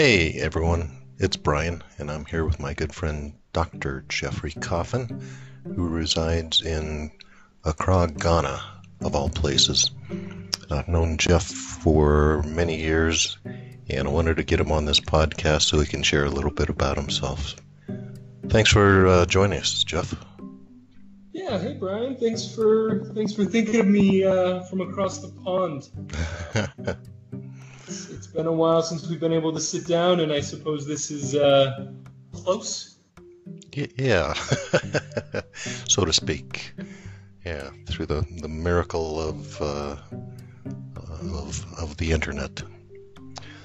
Hey everyone, it's Brian, and I'm here with my good friend Dr. Jeffrey Coffin, who resides in Accra, Ghana, of all places. I've known Jeff for many years, and I wanted to get him on this podcast so he can share a little bit about himself. Thanks for uh, joining us, Jeff. Yeah, hey Brian, thanks for thanks for thinking of me uh, from across the pond. been a while since we've been able to sit down, and I suppose this is uh, close. Yeah, so to speak. Yeah, through the, the miracle of, uh, of of the internet.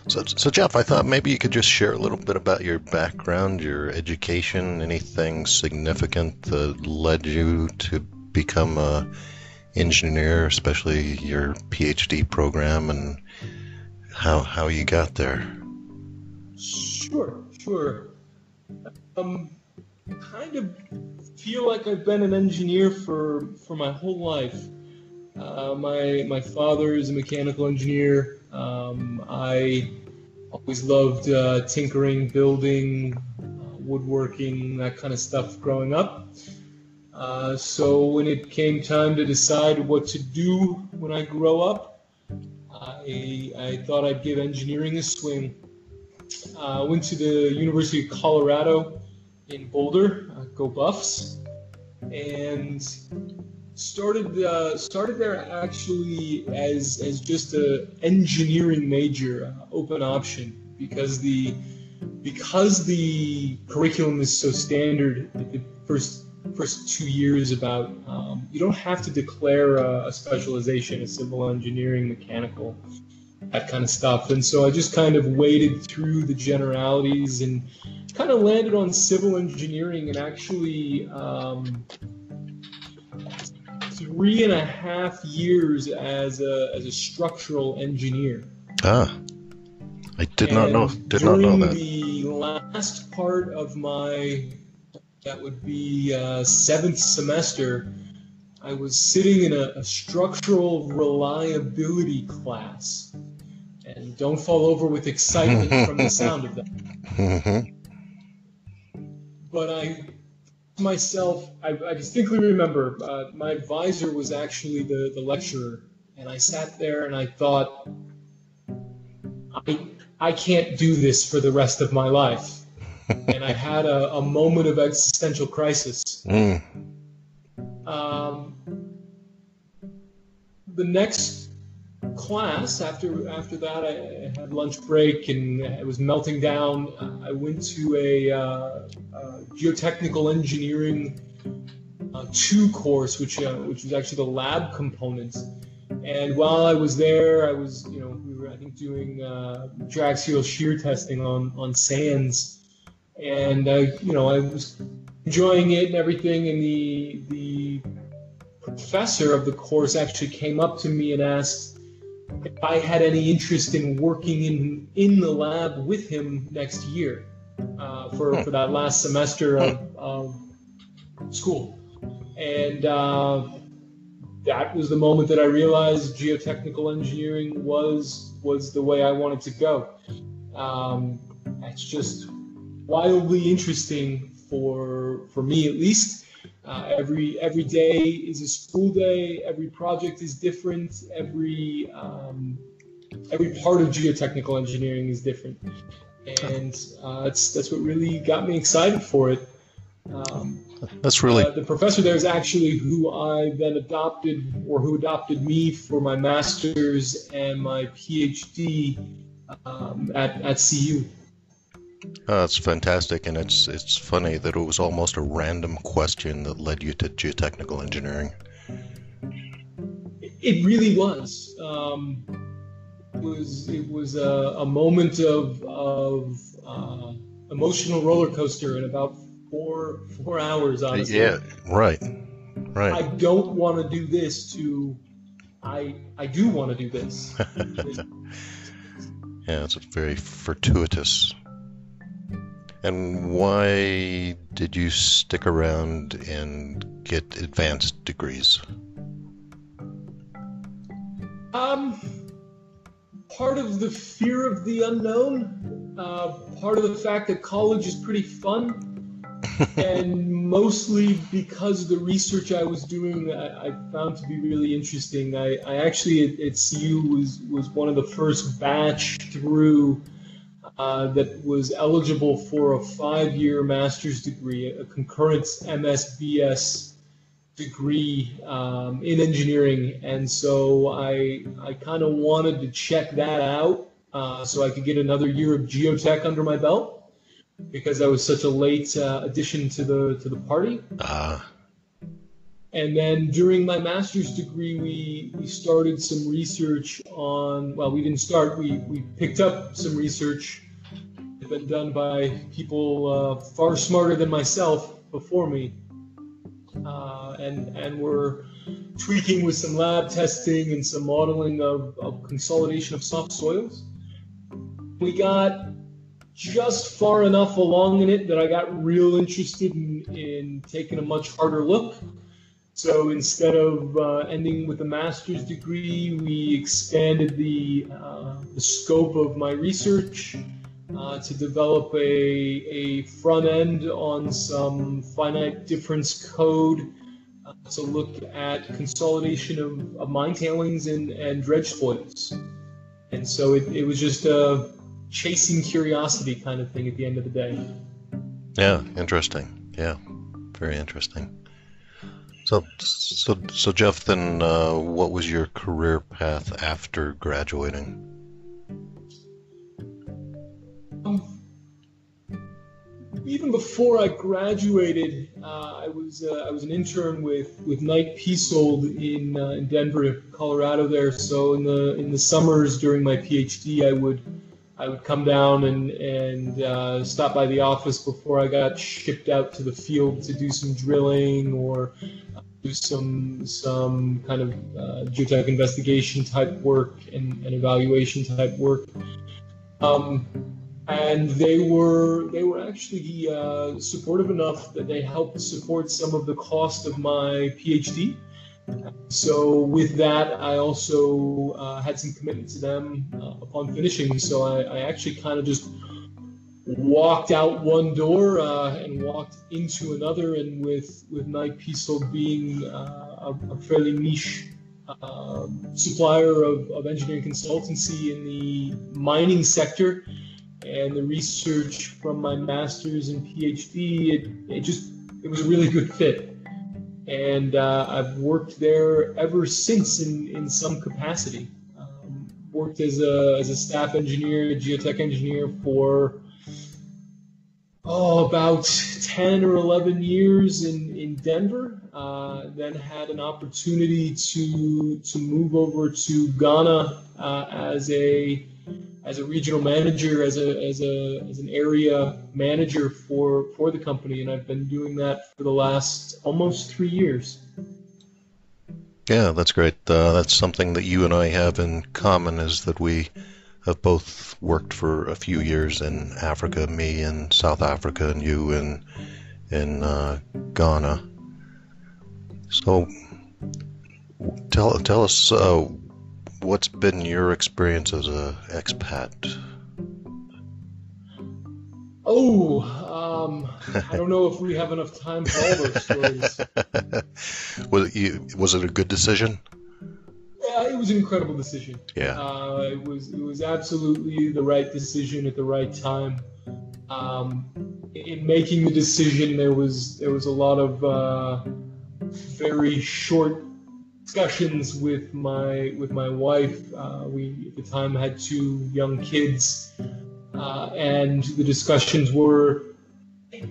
So, so Jeff, I thought maybe you could just share a little bit about your background, your education, anything significant that led you to become a engineer, especially your PhD program, and how how you got there. Sure, sure. Um, kind of feel like I've been an engineer for for my whole life. Uh, my my father is a mechanical engineer. Um, I always loved uh, tinkering, building, uh, woodworking, that kind of stuff growing up. Uh, so when it came time to decide what to do when I grow up, I, I thought I'd give engineering a swing. I uh, went to the University of Colorado in Boulder, uh, go Buffs, and started uh, started there actually as as just a engineering major, uh, open option, because the because the curriculum is so standard the first first two years about um, you don't have to declare a, a specialization, a civil engineering, mechanical, that kind of stuff. And so I just kind of waded through the generalities and kind of landed on civil engineering and actually um, three and a half years as a, as a structural engineer. Ah, I did not know. Did not know that. During the last part of my, that would be uh, seventh semester, I was sitting in a, a structural reliability class. And don't fall over with excitement from the sound of that. Mhm. but I myself, I, I distinctly remember uh, my advisor was actually the, the lecturer, and I sat there and I thought, I, I can't do this for the rest of my life. And I had a, a moment of existential crisis. Mm. Um, the next class after after that, I, I had lunch break and it was melting down. I went to a, uh, uh geotechnical engineering uh, two course, which uh, which was actually the lab component. And while I was there, I was you know we were I think doing uh, axial shear testing on on sands, and uh, you know I was enjoying it and everything. And the the professor of the course actually came up to me and asked if I had any interest in working in in the lab with him next year uh, for for that last semester of, of school, and uh, that was the moment that I realized geotechnical engineering was was the way I wanted to go. Um, it's just wildly interesting for for me at least. Uh, every every day is a school day. Every project is different. Every um, every part of geotechnical engineering is different, and uh, that's that's what really got me excited for it. Um, That's really uh, the professor there is actually who I then adopted, or who adopted me for my master's and my PhD um, at at CU. Uh, it's fantastic, and it's it's funny that it was almost a random question that led you to geotechnical engineering. It really was. Um, was it was a, a moment of of uh, emotional roller coaster in about four four hours. Honestly, Yeah, right, right. I don't want to do this to. I I do want to do this. Yeah, it's a very fortuitous. And why did you stick around and get advanced degrees? Um, part of the fear of the unknown, uh, part of the fact that college is pretty fun, and mostly because the research I was doing I, I found to be really interesting. I, I actually at, at CU was was one of the first batch through. Uh, that was eligible for a five-year master's degree, a concurrent MSBS degree um, in engineering, and so I I kind of wanted to check that out uh, so I could get another year of geotech under my belt because I was such a late uh, addition to the to the party. Ah, And then during my master's degree, we, we started some research on, well, we didn't start, we, we picked up some research that had been done by people uh, far smarter than myself before me. Uh, and, and we're tweaking with some lab testing and some modeling of, of consolidation of soft soils. We got just far enough along in it that I got real interested in, in taking a much harder look. So instead of uh, ending with a master's degree, we expanded the, uh, the scope of my research uh, to develop a, a front end on some finite difference code uh, to look at consolidation of, of mine tailings and, and dredge spoils. And so it, it was just a chasing curiosity kind of thing at the end of the day. yeah, interesting. Yeah, very interesting. So, so, so Jeff, then, uh, what was your career path after graduating? Um, even before I graduated, uh, I was uh, I was an intern with with Knight Piésold in uh, in Denver, Colorado. There, so in the in the summers during my PhD, I would I would come down and and uh, stop by the office before I got shipped out to the field to do some drilling or do some some kind of uh, geotech investigation type work and, and evaluation type work. Um, and they were they were actually uh, supportive enough that they helped support some of the cost of my PhD. So with that, I also uh, had some commitment to them uh, upon finishing. So I, I actually kind of just walked out one door uh, and walked into another. And with with Knight Piésold being uh, a, a fairly niche uh, supplier of, of engineering consultancy in the mining sector and the research from my master's and PhD, it, it just it was a really good fit. And uh, I've worked there ever since in, in some capacity. Um, worked as a, as a staff engineer, geotech engineer for oh about 10 or 11 years in, in Denver. Uh, then had an opportunity to to move over to Ghana uh, as a as a regional manager, as a as a as an area manager for for the company, and I've been doing that for the last almost three years. Yeah, that's great. Uh, that's something that you and I have in common is that we have both worked for a few years in Africa, me in South Africa, and you in in uh, Ghana. So, tell tell us uh, what's been your experience as a expat? Oh, um, I don't know if we have enough time for all those stories. was it you, was it a good decision? Yeah, it was an incredible decision. Yeah. Uh, it was it was absolutely the right decision at the right time. Um, in making the decision, there was there was a lot of uh, very short discussions with my with my wife. Uh, we at the time had two young kids, uh, and the discussions were, "Do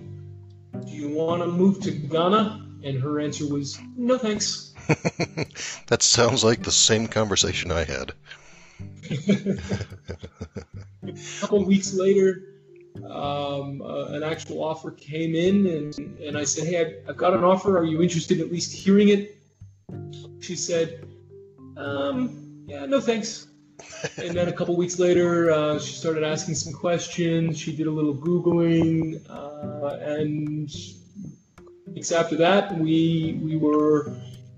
you want to move to Ghana?" And her answer was, "No, thanks." that sounds like the same conversation I had. a couple weeks later, um, uh, an actual offer came in, and, and I said, Hey, I've, I've, got an offer. Are you interested in at least hearing it? She said, um, Yeah, no thanks. and then a couple weeks later, uh, she started asking some questions. She did a little Googling, uh, and weeks after that, we, we were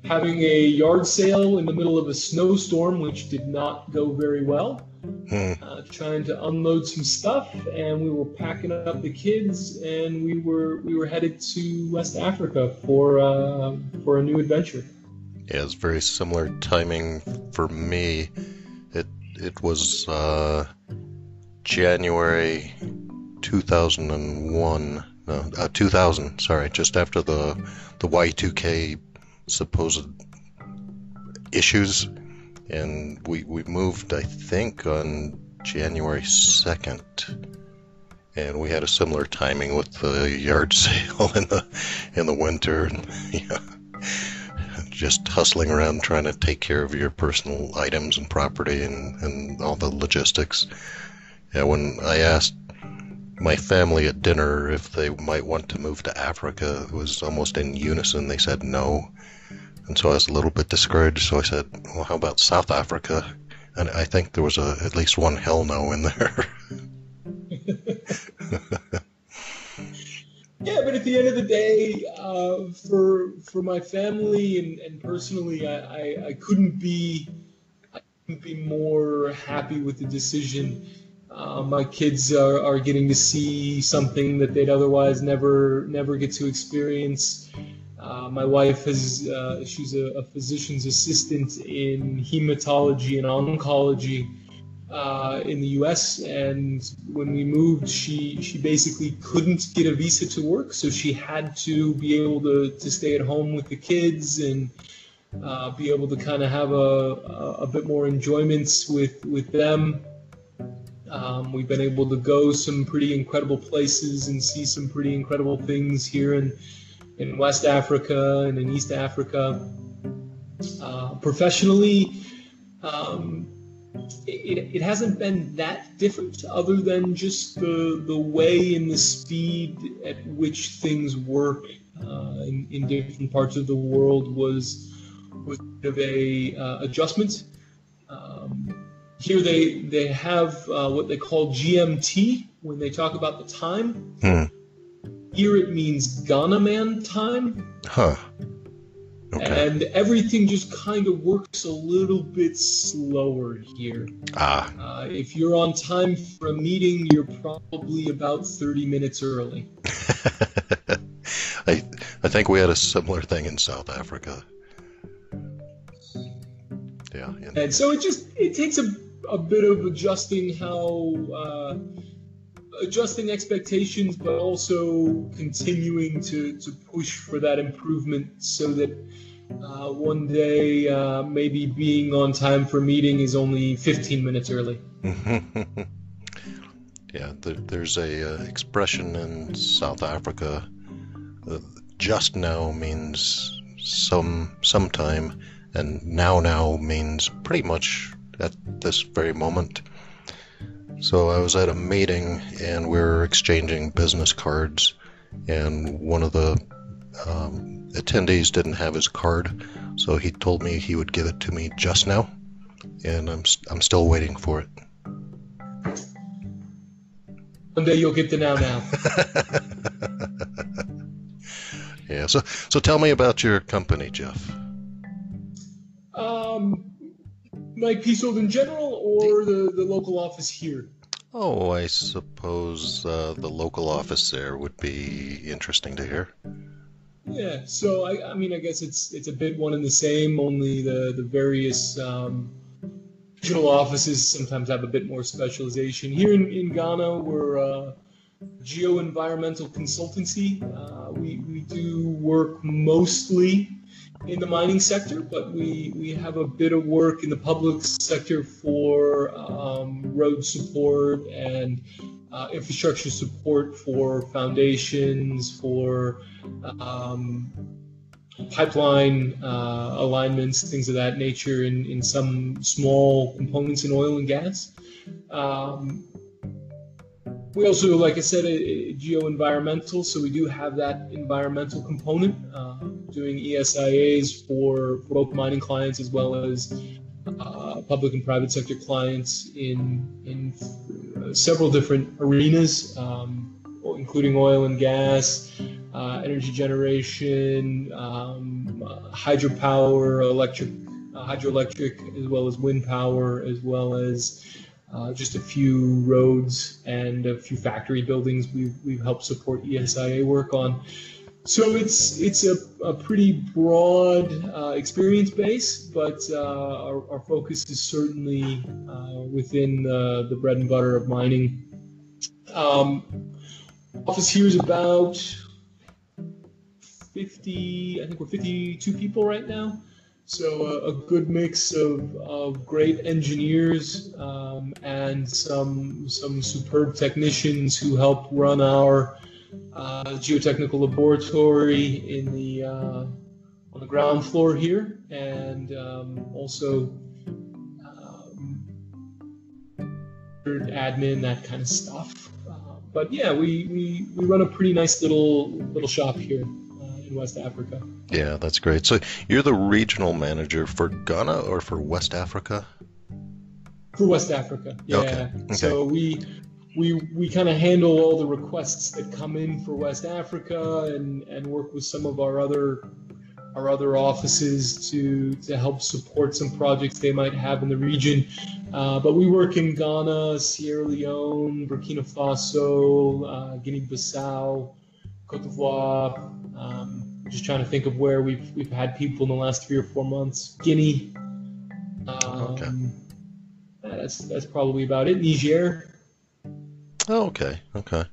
having a yard sale in the middle of a snowstorm, which did not go very well. Hmm. Uh, trying to unload some stuff, and we were packing up the kids, and we were we were headed to West Africa for uh, for a new adventure. Yeah, it's very similar timing for me. It it was uh, January 2001, no, uh, 2000. Sorry, just after the the Y2K supposed issues, and we we moved I think on January second, and we had a similar timing with the yard sale in the in the winter, and yeah, just hustling around trying to take care of your personal items and property and and all the logistics. Yeah, when I asked my family at dinner if they might want to move to Africa, it was almost in unison. They said no. And so I was a little bit discouraged. So I said, well, how about South Africa? And I think there was a, at least one hell no in there. yeah, but at the end of the day, uh, for for my family and, and personally, I, I, I, couldn't be I couldn't be more happy with the decision. Uh, my kids are, are getting to see something that they'd otherwise never never get to experience. Uh, my wife is uh, she's a, a, physician's assistant in hematology and oncology uh, in the U.S. And when we moved, she she basically couldn't get a visa to work, so she had to be able to, to stay at home with the kids and uh, be able to kind of have a, a bit more enjoyments with with them. Um, we've been able to go some pretty incredible places and see some pretty incredible things here in in West Africa and in East Africa. Uh, professionally, um, it, it, hasn't been that different other than just the, the way and the speed at which things work uh, in, in, different parts of the world was, was of a uh, adjustment. Um, here they, they have uh, what they call GMT when they talk about the time. Hmm. Here it means Ghana man time. Huh. Okay. And everything just kind of works a little bit slower here. Ah. Uh, if you're on time for a meeting, you're probably about 30 minutes early. I, I think we had a similar thing in South Africa. Yeah. And so it just it takes a, a bit of adjusting how uh, adjusting expectations, but also continuing to, to push for that improvement so that uh, one day uh, maybe being on time for meeting is only 15 minutes early. yeah, there, there's a uh, expression in South Africa. just now means some sometime, and now now means pretty much at this very moment. So I was at a meeting and we are exchanging business cards, and one of the um, attendees didn't have his card, so he told me he would give it to me just now, and I'm I'm still waiting for it. One day you'll get the now now. yeah. So so tell me about your company, Jeff. Um, Mike Piésold in general, or the, the local office here? Oh, I suppose uh, the local office there would be interesting to hear. Yeah, so I, I mean, I guess it's it's a bit one and the same. Only the the various um, regional offices sometimes have a bit more specialization. Here in, in Ghana, we're uh, geo-environmental consultancy. Uh, we we do work mostly in the mining sector, but we, we have a bit of work in the public sector for um, road support and uh, infrastructure support for foundations, for um, pipeline uh, alignments, things of that nature, in, in some small components in oil and gas. Um, we also, like I said, geo-environmental, so we do have that environmental component, uh, doing ESIAs for, for both mining clients as well as uh, public and private sector clients in in uh, several different arenas, um, including oil and gas, uh, energy generation, um, uh, hydropower, electric, uh, hydroelectric, as well as wind power, as well as uh, just a few roads and a few factory buildings we've, we've helped support ESIA work on. So it's it's a, a pretty broad uh, experience base, but uh, our, our, focus is certainly uh, within the, the bread and butter of mining. Um, office here is about 50, I think we're 52 people right now. So a, a good mix of, of great engineers um, and some some superb technicians who help run our uh, geotechnical laboratory in the uh, on the ground floor here, and um, also um, admin that kind of stuff. Uh, but yeah, we, we, we run a pretty nice little little shop here uh, in West Africa. Yeah, that's great. So you're the regional manager for Ghana or for West Africa? For West Africa, yeah. Okay. okay. So we we we kind of handle all the requests that come in for West Africa and and work with some of our other our other offices to to help support some projects they might have in the region. Uh, but we work in Ghana, Sierra Leone, Burkina Faso, uh, Guinea-Bissau, Cote d'Ivoire. Um, just trying to think of where we've we've had people in the last three or four months. Guinea. Um, okay. That's that's probably about it. Niger. Oh, okay, okay.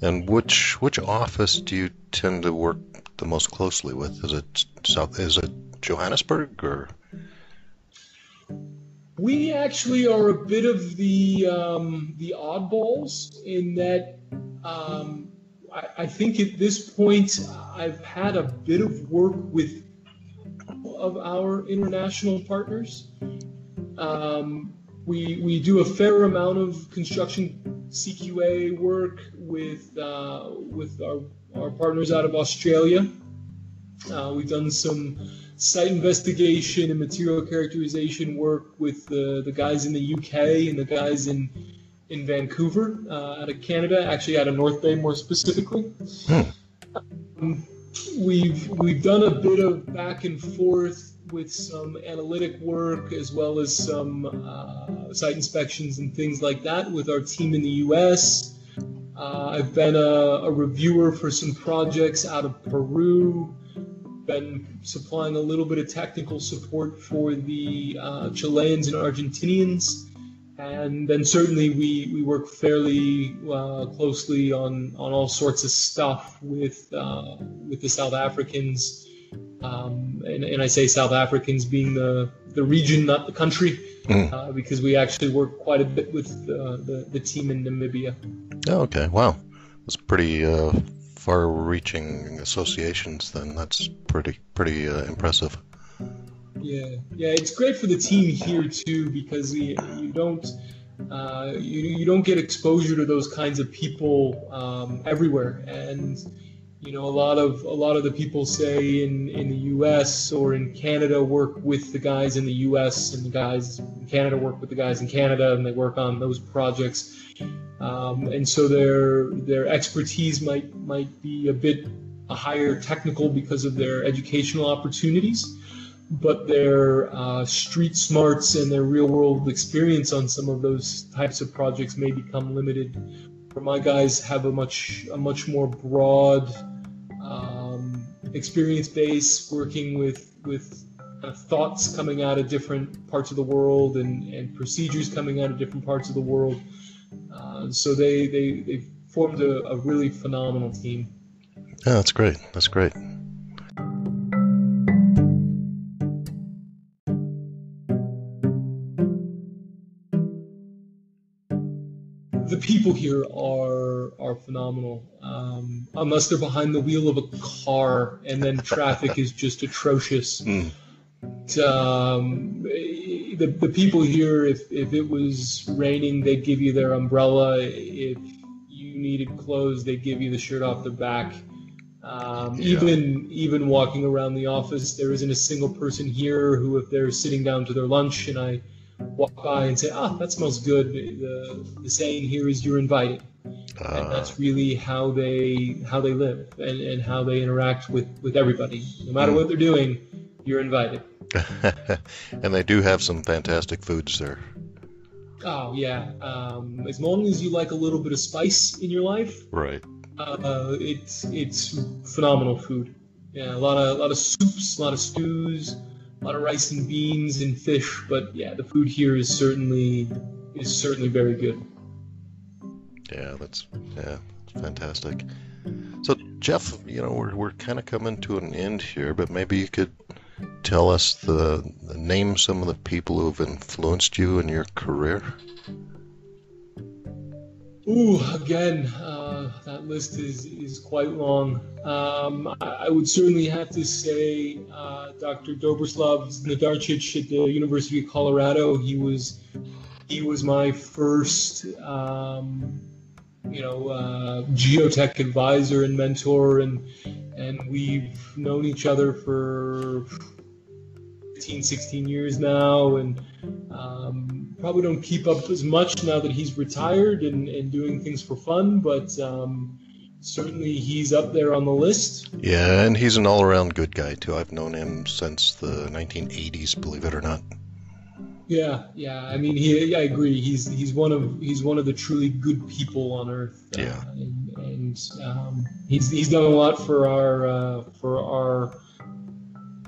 And which which office do you tend to work the most closely with? Is it South? Is it Johannesburg or? We actually are a bit of the um, the oddballs in that um, I, I, think at this point I've had a bit of work with of our international partners. Um, we we do a fair amount of construction CQA work with uh, with our, our partners out of Australia. Uh, we've done some site investigation and material characterization work with the, the guys in the UK and the guys in in Vancouver, uh, out of Canada, actually out of North Bay more specifically. Hmm. Um, we've we've done a bit of back and forth with some analytic work as well as some uh, site inspections and things like that with our team in the US. Uh, I've been a, a, reviewer for some projects out of Peru, been supplying a little bit of technical support for the uh, Chileans and Argentinians. And then certainly we, we work fairly uh, closely on, on all sorts of stuff with, uh, with the South Africans um, and, and, I say South Africans being the, the region, not the country, mm. uh, because we actually work quite a bit with uh, the, the team in Namibia. Oh, okay. Wow. That's pretty uh, far reaching associations, then. That's pretty, pretty uh, impressive. Yeah. Yeah. It's great for the team here, too, because you, don't. Uh, you, you don't get exposure to those kinds of people um, everywhere, and you know a lot of a lot of the people say in in the US or in Canada work with the guys in the US and the guys in Canada work with the guys in Canada and they work on those projects um, and so their their expertise might might be a bit a higher technical because of their educational opportunities but their uh, street smarts and their real world experience on some of those types of projects may become limited where my guys have a much a much more broad um, experience base, working with with uh, thoughts coming out of different parts of the world and, and procedures coming out of different parts of the world. Uh, so they they they formed a, a really phenomenal team. Yeah, that's great. That's great. People here are are phenomenal. Um, unless they're behind the wheel of a car, and then traffic is just atrocious. Mm. Um, the, the people here, if, if it was raining, they'd give you their umbrella. If you needed clothes, they'd give you the shirt off their back. Um, Yeah. Even even walking around the office, there isn't a single person here who, if they're sitting down to their lunch and I walk by and say, "Ah, that smells good," the, the saying here is, "You're invited." and Uh, that's really how they how they live and, and how they interact with with everybody. No matter what they're doing you're invited. And they do have some fantastic foods there. oh yeah. Um, as long as you like a little bit of spice in your life Right. uh, it's it's phenomenal food. Yeah a lot of a lot of soups a lot of stews a lot of rice and beans and fish but yeah the food here is certainly is certainly very good Yeah, that's yeah, it's fantastic. So Jeff, you know, we're we're kind of coming to an end here, but maybe you could tell us the, the name some of the people who've influenced you in your career. Ooh, again, uh, that list is, is quite long. Um, I, I would certainly have to say uh, Dr. Dobroslav Znidarcic at the University of Colorado. He was he was my first, um, you know, uh, geotech advisor and mentor, and and we've known each other for 15, 16 years now, and um, probably don't keep up as much now that he's retired and, and doing things for fun, but um, certainly he's up there on the list. Yeah, and he's an all-around good guy too. I've known him since the 1980s, believe it or not. Yeah, yeah. I mean, he. I agree. He's he's one of he's one of the truly good people on earth. uh, Yeah. and, and um, he's he's done a lot for our uh, for our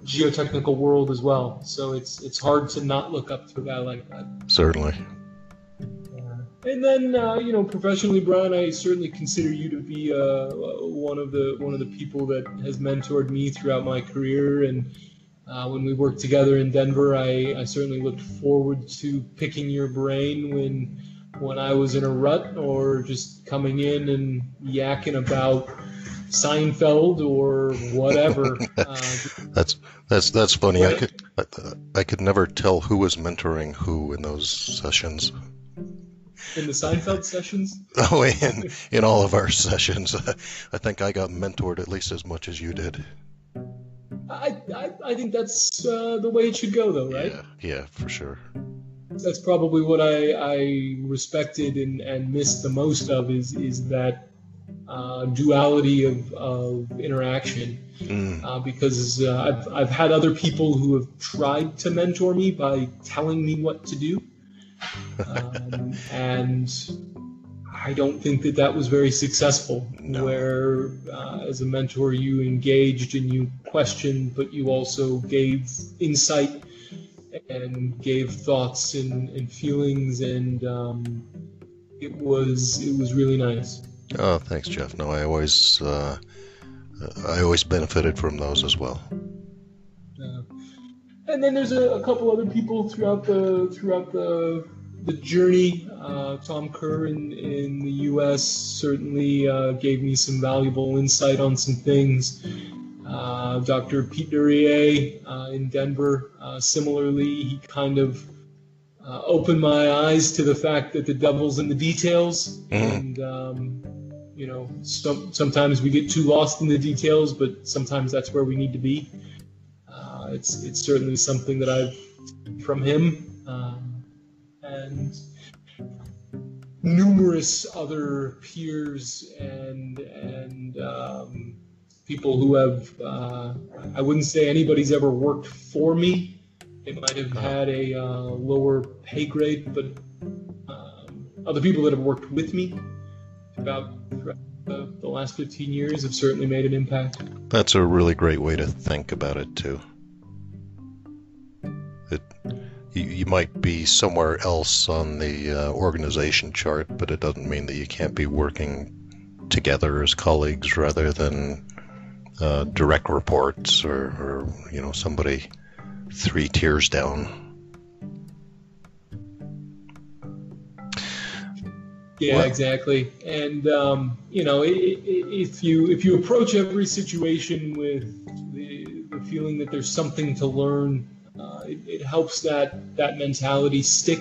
geotechnical world as well. So it's it's hard to not look up to a guy like that. Certainly. And then, uh, you know, professionally, Brian, I certainly consider you to be uh, one of the one of the people that has mentored me throughout my career. And uh, when we worked together in Denver, I, I certainly looked forward to picking your brain when when I was in a rut or just coming in and yakking about Seinfeld or whatever. uh, That's that's that's funny. I could I, I could never tell who was mentoring who in those sessions. in the Seinfeld sessions. Oh, in in all of our sessions, I think I got mentored at least as much as you did. I, I, I think that's uh, the way it should go, though, right? Yeah, yeah, for sure. that's probably what I, I respected and, and missed the most of is is that uh, duality of, of interaction Mm, uh, because uh, I've, I've had other people who have tried to mentor me by telling me what to do. Um, and I don't think that that was very successful No. where uh, as a mentor you engaged and you questioned but you also gave insight and gave thoughts and, and feelings and um, it was it was really nice Oh, thanks, Jeff. No, I always uh, I always benefited from those as well. Uh, and then there's a, a couple other people throughout the throughout the the journey. Uh, Tom Kerr in, in the U.S. certainly uh, gave me some valuable insight on some things. Uh, Dr. Pete Duryea uh, in Denver, uh, similarly, he kind of uh, opened my eyes to the fact that the devil's in the details, Mhm. and um, you know, some, sometimes we get too lost in the details, but sometimes that's where we need to be. Uh, it's it's certainly something that I've from him, um, and numerous other peers and and um, people who have. Uh, I wouldn't say anybody's ever worked for me. They might have had a uh, lower pay grade, but um, other people that have worked with me about the, the last 15 years have certainly made an impact. That's a really great way to think about it too. It you, you might be somewhere else on the uh, organization chart, but it doesn't mean that you can't be working together as colleagues rather than uh, direct reports or, or you know somebody three tiers down. Yeah, Well- exactly. And um, you know, if you if you approach every situation with the, the feeling that there's something to learn, uh, it, it helps that that mentality stick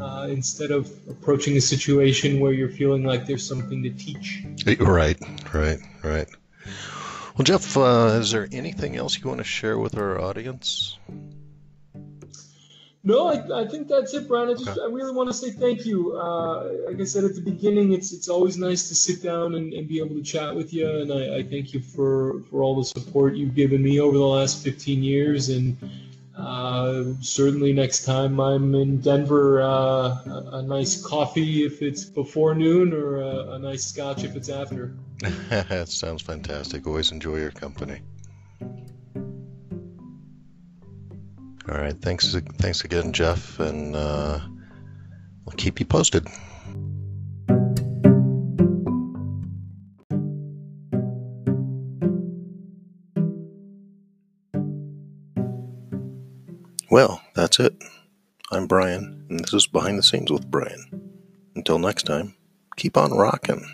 uh, instead of approaching a situation where you're feeling like there's something to teach. Right, right, right. Well, Jeff, uh, is there anything else you want to share with our audience? No, I, I think that's it, Brian. I just I really want to say thank you. Uh, like I said at the beginning, it's it's always nice to sit down and, and be able to chat with you, and I, I thank you for for all the support you've given me over the last 15 years, and uh, certainly next time I'm in Denver, uh, a, a nice coffee if it's before noon, or a, a nice scotch if it's after. that sounds fantastic. Always enjoy your company. All right, thanks, thanks again, Jeff, and uh, we'll keep you posted. Well, that's it. I'm Brian, and this is Behind the Scenes with Brian. Until next time, keep on rocking.